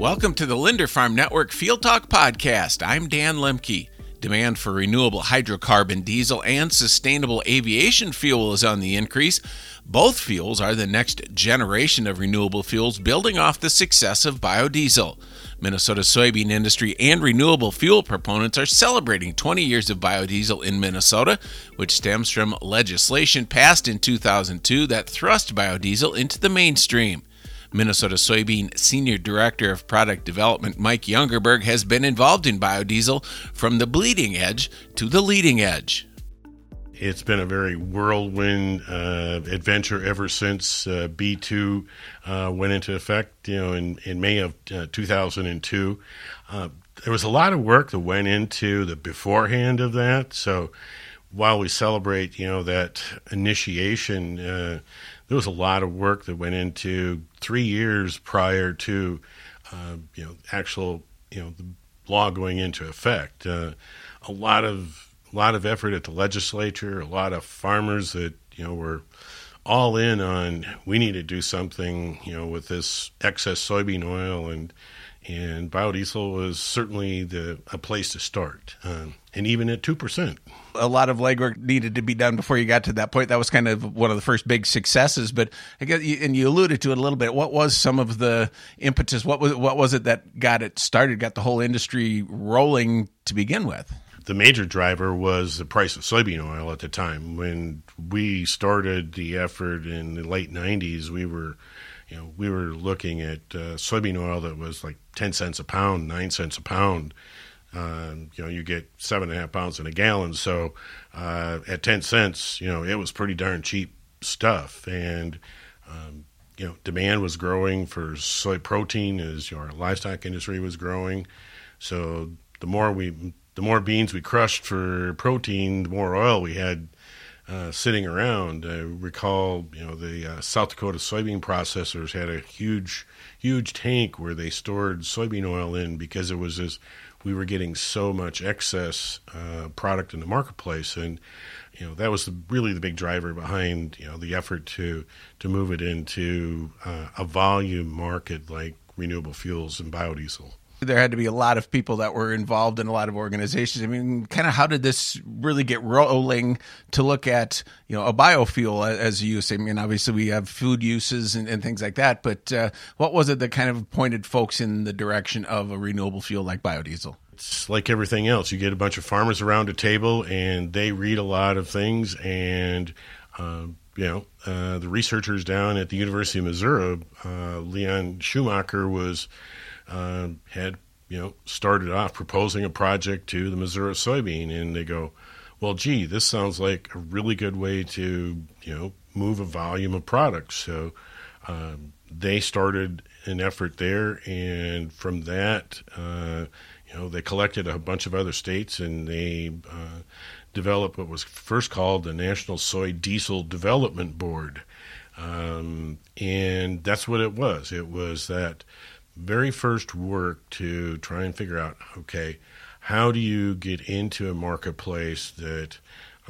Welcome to the Linder Farm Network Field Talk Podcast. I'm Dan Lemke. Demand for renewable hydrocarbon diesel and sustainable aviation fuel is on the increase. Both fuels are the next generation of renewable fuels building off the success of biodiesel. Minnesota soybean industry and renewable fuel proponents are celebrating 20 years of biodiesel in Minnesota, which stems from legislation passed in 2002 that thrust biodiesel into the mainstream. Minnesota Soybean Senior Director of Product Development Mike Youngerberg has been involved in biodiesel from the bleeding edge to the leading edge. It's been a very whirlwind uh, adventure ever since uh, B2 uh, went into effect, you know, in, in May of uh, 2002. Uh, there was a lot of work that went into the beforehand of that. So while we celebrate, you know, that initiation, uh, there was a lot of work that went into three years prior to, uh, you know, actual, you know, the law going into effect. Uh, a lot of a lot of effort at the legislature, a lot of farmers that you know were all in on we need to do something you know with this excess soybean oil and and biodiesel was certainly the a place to start um, and even at 2% a lot of legwork needed to be done before you got to that point. That was kind of one of the first big successes but i guess and you alluded to it a little bit. What was some of the impetus? What was what was it that got it started got the whole industry rolling to begin with? The major driver was the price of soybean oil at the time. When we started the effort in the late 90s, we were, you know, we were looking at uh, soybean oil that was like 10 cents a pound, 9 cents a pound. Uh, you know, you get seven and a half pounds in a gallon. So uh, at 10 cents, you know, it was pretty darn cheap stuff. And, um, you know, demand was growing for soy protein as our livestock industry was growing. So the more we the more beans we crushed for protein, the more oil we had uh, sitting around. I recall, you know, the uh, South Dakota soybean processors had a huge, huge tank where they stored soybean oil in because it was as we were getting so much excess uh, product in the marketplace, and you know that was the, really the big driver behind you know the effort to to move it into uh, a volume market like renewable fuels and biodiesel there had to be a lot of people that were involved in a lot of organizations. I mean, kind of how did this really get rolling to look at, you know, a biofuel as a use? I mean, obviously we have food uses and, and things like that, but uh, what was it that kind of pointed folks in the direction of a renewable fuel like biodiesel? It's like everything else. You get a bunch of farmers around a table and they read a lot of things and, uh, you know, uh, the researchers down at the University of Missouri, uh, Leon Schumacher was uh, had you know started off proposing a project to the Missouri soybean, and they go, "Well, gee, this sounds like a really good way to you know move a volume of products." So um, they started an effort there, and from that, uh, you know, they collected a bunch of other states, and they uh, developed what was first called the National Soy Diesel Development Board. Um, and that's what it was. It was that very first work to try and figure out okay, how do you get into a marketplace that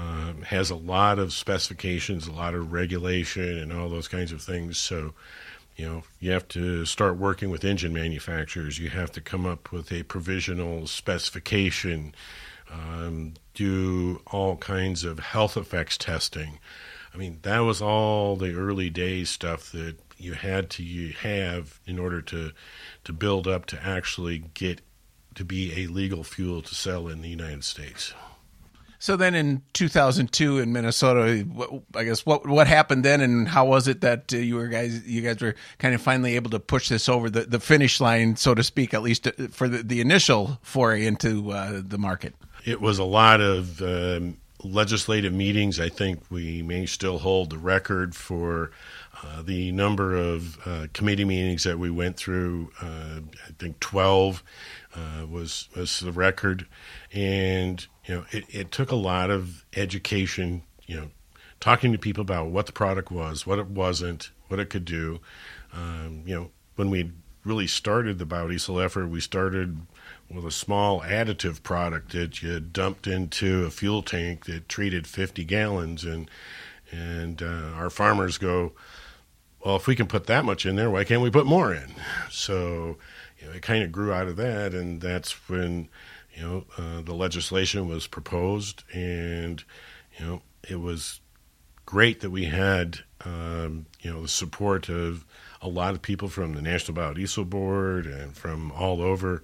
um, has a lot of specifications, a lot of regulation, and all those kinds of things. So, you know, you have to start working with engine manufacturers. You have to come up with a provisional specification, um, do all kinds of health effects testing. I mean, that was all the early days stuff that you had to have in order to to build up to actually get to be a legal fuel to sell in the United States. So then, in 2002 in Minnesota, I guess what what happened then, and how was it that uh, you were guys you guys were kind of finally able to push this over the, the finish line, so to speak, at least uh, for the, the initial foray into uh, the market? It was a lot of um, legislative meetings. I think we may still hold the record for uh, the number of uh, committee meetings that we went through, uh, I think 12 uh, was was the record, and you know it, it took a lot of education. You know, talking to people about what the product was, what it wasn't, what it could do. Um, you know, when we really started the biodiesel effort, we started with a small additive product that you dumped into a fuel tank that treated 50 gallons, and and uh, our farmers go well, if we can put that much in there, why can't we put more in? So, you know, it kind of grew out of that, and that's when you know uh, the legislation was proposed, and you know it was great that we had um, you know the support of a lot of people from the National Biodiesel Board and from all over,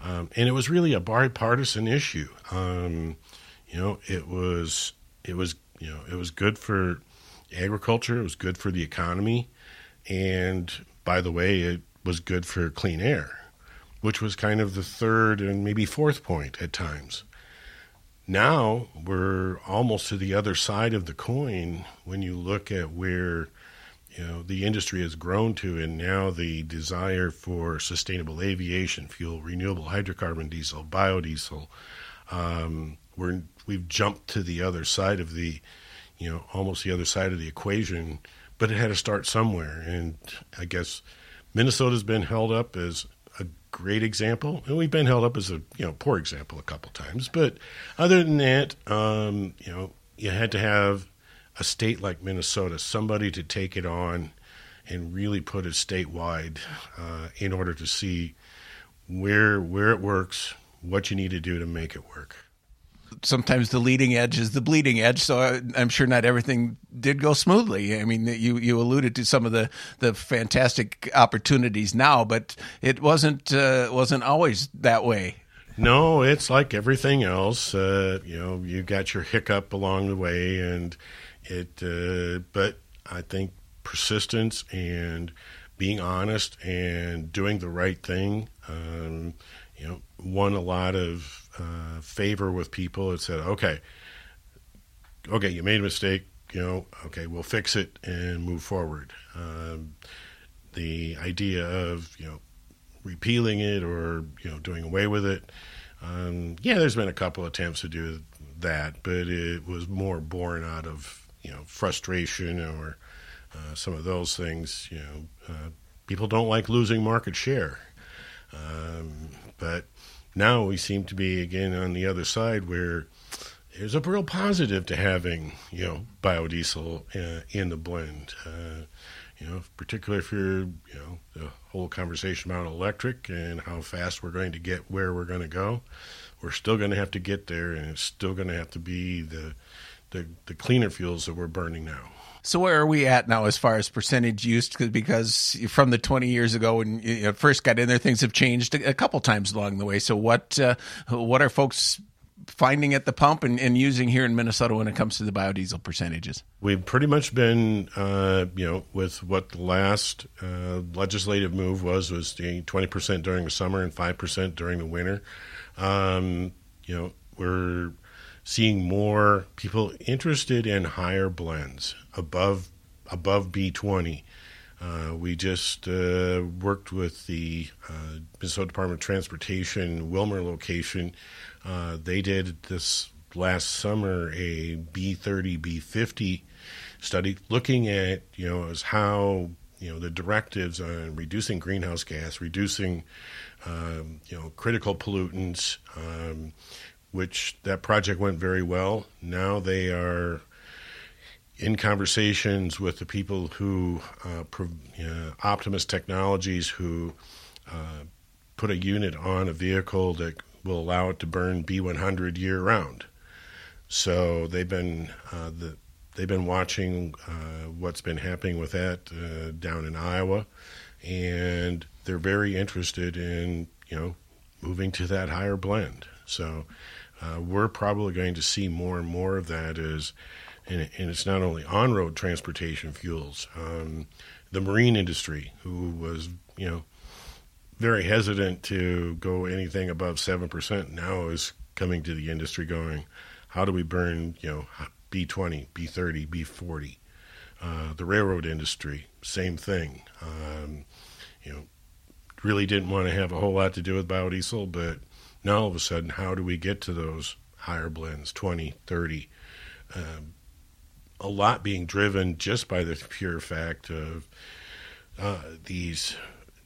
um, and it was really a bipartisan issue. Um, you know, it was it was you know it was good for agriculture, it was good for the economy, and by the way, it was good for clean air, which was kind of the third and maybe fourth point at times. Now we're almost to the other side of the coin when you look at where you know the industry has grown to, and now the desire for sustainable aviation fuel, renewable hydrocarbon diesel, biodiesel. Um, we're we've jumped to the other side of the, you know, almost the other side of the equation. But it had to start somewhere, and I guess Minnesota's been held up as a great example, and we've been held up as a you know poor example a couple times. But other than that, um, you know, you had to have a state like Minnesota, somebody to take it on and really put it statewide uh, in order to see where where it works, what you need to do to make it work. Sometimes the leading edge is the bleeding edge, so I'm sure not everything did go smoothly. I mean, you you alluded to some of the, the fantastic opportunities now, but it wasn't uh, wasn't always that way. No, it's like everything else. Uh, you know, you got your hiccup along the way, and it, uh, but I think persistence and being honest and doing the right thing, um, you know, won a lot of uh, favor with people. It said, okay, okay, you made a mistake. You know, okay, we'll fix it and move forward. Um, the idea of you know repealing it or you know doing away with it. Um, yeah, there's been a couple attempts to do that, but it was more born out of you know frustration or uh, some of those things. You know, uh, people don't like losing market share, um, but now we seem to be again on the other side where there's a real positive to having you know biodiesel uh, in the blend. Uh, you know, particularly if you're you know the whole conversation about electric and how fast we're going to get where we're going to go. We're still going to have to get there, and it's still going to have to be the the, the cleaner fuels that we're burning now. So where are we at now as far as percentage used? Because from the 20 years ago when you first got in there, things have changed a couple times along the way. So what uh, what are folks finding at the pump and, and, using here in Minnesota when it comes to the biodiesel percentages? We've pretty much been, uh, you know, with what the last uh, legislative move was was the 20% during the summer and 5% during the winter. Um, you know, we're seeing more people interested in higher blends above above B20. Uh, we just uh, worked with the uh, Minnesota Department of Transportation Willmar location. Uh, they did this last summer a B30, B50 study looking at you know as how you know the directives on reducing greenhouse gas, reducing um, you know critical pollutants. Um, which that project went very well. Now they are in conversations with the people who uh, uh, Optimus Technologies, who uh, put a unit on a vehicle that will allow it to burn B100 year round. So they've been uh, the, they've been watching uh, what's been happening with that uh, down in Iowa, and they're very interested in you know moving to that higher blend. So uh, we're probably going to see more and more of that as, and, and it's not only on road transportation fuels. Um, the marine industry, who was, you know, very hesitant to go anything above 7%, now is coming to the industry going, how do we burn, you know, B20, B30, B40? Uh, the railroad industry, same thing. Um, you know, really didn't want to have a whole lot to do with biodiesel, but now all of a sudden, how do we get to those higher blends, 20, 30? Um, a lot being driven just by the pure fact of uh, these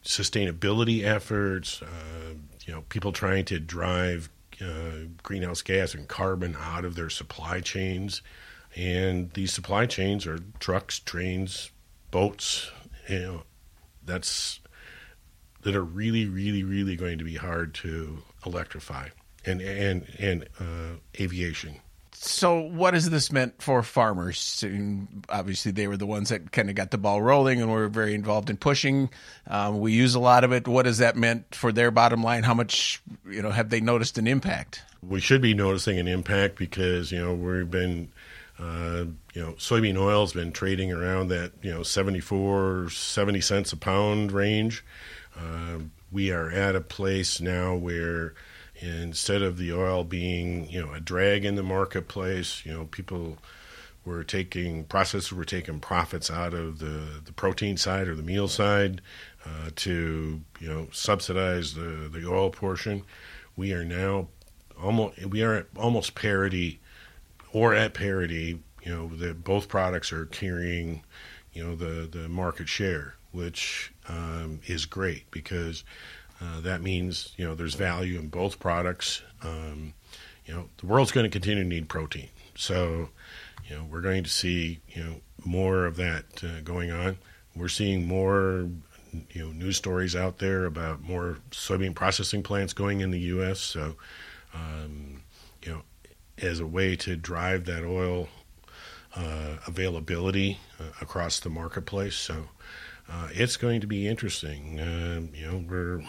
sustainability efforts, uh, you know, people trying to drive uh, greenhouse gas and carbon out of their supply chains. And these supply chains are trucks, trains, boats. You know, that's that are really, really, really going to be hard to electrify, and and and uh, aviation. So, what has this meant for farmers? And obviously, they were the ones that kind of got the ball rolling and were very involved in pushing. Um, we use a lot of it. What has that meant for their bottom line? How much, you know, have they noticed an impact? We should be noticing an impact because you know we've been, uh, you know, soybean oil's been trading around that you know 74, 70 cents a pound range. Uh, we are at a place now where instead of the oil being you know a drag in the marketplace you know people were taking processors were taking profits out of the the protein side or the meal side uh, to you know subsidize the the oil portion. We are now almost we are at almost parity or at parity you know that both products are carrying you know the the market share which um, is great because uh, that means you know there's value in both products. Um, you know the world's going to continue to need protein, so you know we're going to see you know more of that uh, going on. We're seeing more you know news stories out there about more soybean processing plants going in the U.S. So um, you know as a way to drive that oil uh, availability uh, across the marketplace. So uh, it's going to be interesting. Uh, you know, we're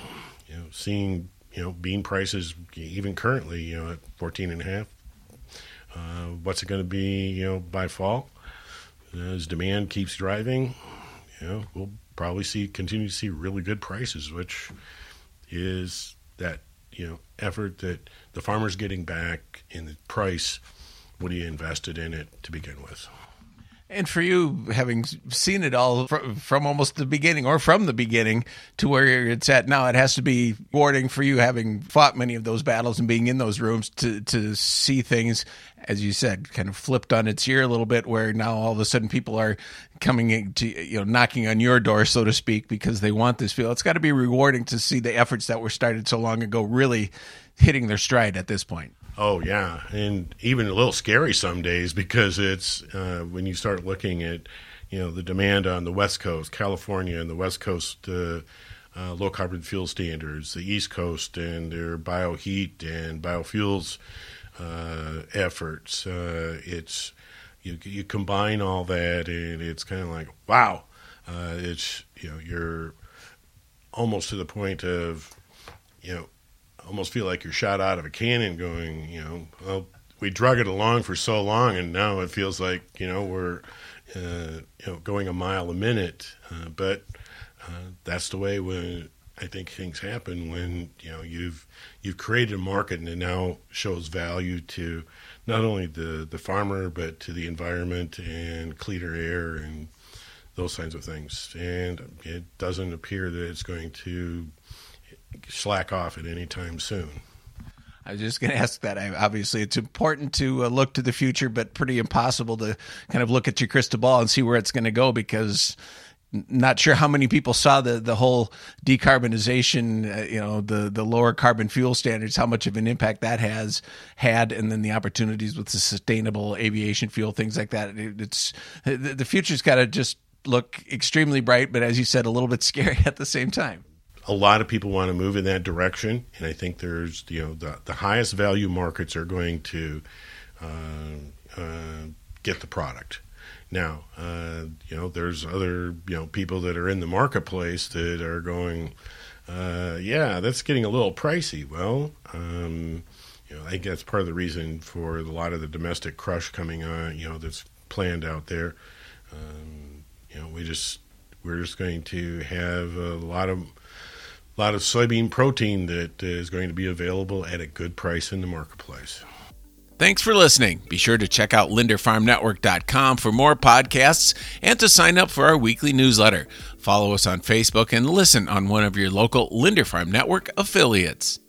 you know seeing you know bean prices even currently you know at fourteen and a half. Uh, what's it going to be you know by fall? As demand keeps driving, you know we'll probably see continue to see really good prices, which is that you know effort that the farmer's getting back in the price what he invested in it to begin with. And for you, having seen it all from, from, almost the beginning or from the beginning to where it's at now, it has to be rewarding for you having fought many of those battles and being in those rooms to, to see things, as you said, kind of flipped on its ear a little bit, where now all of a sudden people are coming to, you know, knocking on your door, so to speak, because they want this field. It's got to be rewarding to see the efforts that were started so long ago really hitting their stride at this point. Oh yeah, and even a little scary some days because it's uh, when you start looking at you know the demand on the West Coast, California, and the West Coast uh, uh, low carbon fuel standards, the East Coast and their bioheat and biofuels uh, efforts. Uh, it's you, you combine all that, and it's kind of like wow. Uh, it's you know you're almost to the point of you know almost feel like you're shot out of a cannon going, you know, well, we drug it along for so long and now it feels like, you know, we're, uh, you know, going a mile a minute. Uh, but uh, that's the way when I think things happen when, you know, you've, you've created a market and it now shows value to not only the, the farmer, but to the environment and cleaner air and those kinds of things. And it doesn't appear that it's going to slack off at any time soon. I was just going to ask that. I, obviously, it's important to uh, look to the future, but pretty impossible to kind of look at your crystal ball and see where it's going to go because not sure how many people saw the the whole decarbonization, uh, you know, the the lower carbon fuel standards, how much of an impact that has had, and then the opportunities with the sustainable aviation fuel, things like that. It, it's the, the future's got to just look extremely bright, but as you said, a little bit scary at the same time a lot of people want to move in that direction, and I think there's you know the the highest value markets are going to uh, uh, get the product. Now, uh, you know, there's other you know people that are in the marketplace that are going, uh, yeah, that's getting a little pricey. Well, um, you know, I think that's part of the reason for a lot of the domestic crush coming on. You know, that's planned out there. Um, you know, we just we're just going to have a lot of a lot of soybean protein that uh, is going to be available at a good price in the marketplace. Thanks for listening. Be sure to check out linderfarmnetwork.com for more podcasts and to sign up for our weekly newsletter. Follow us on Facebook and listen on one of your local Linder Farm Network affiliates.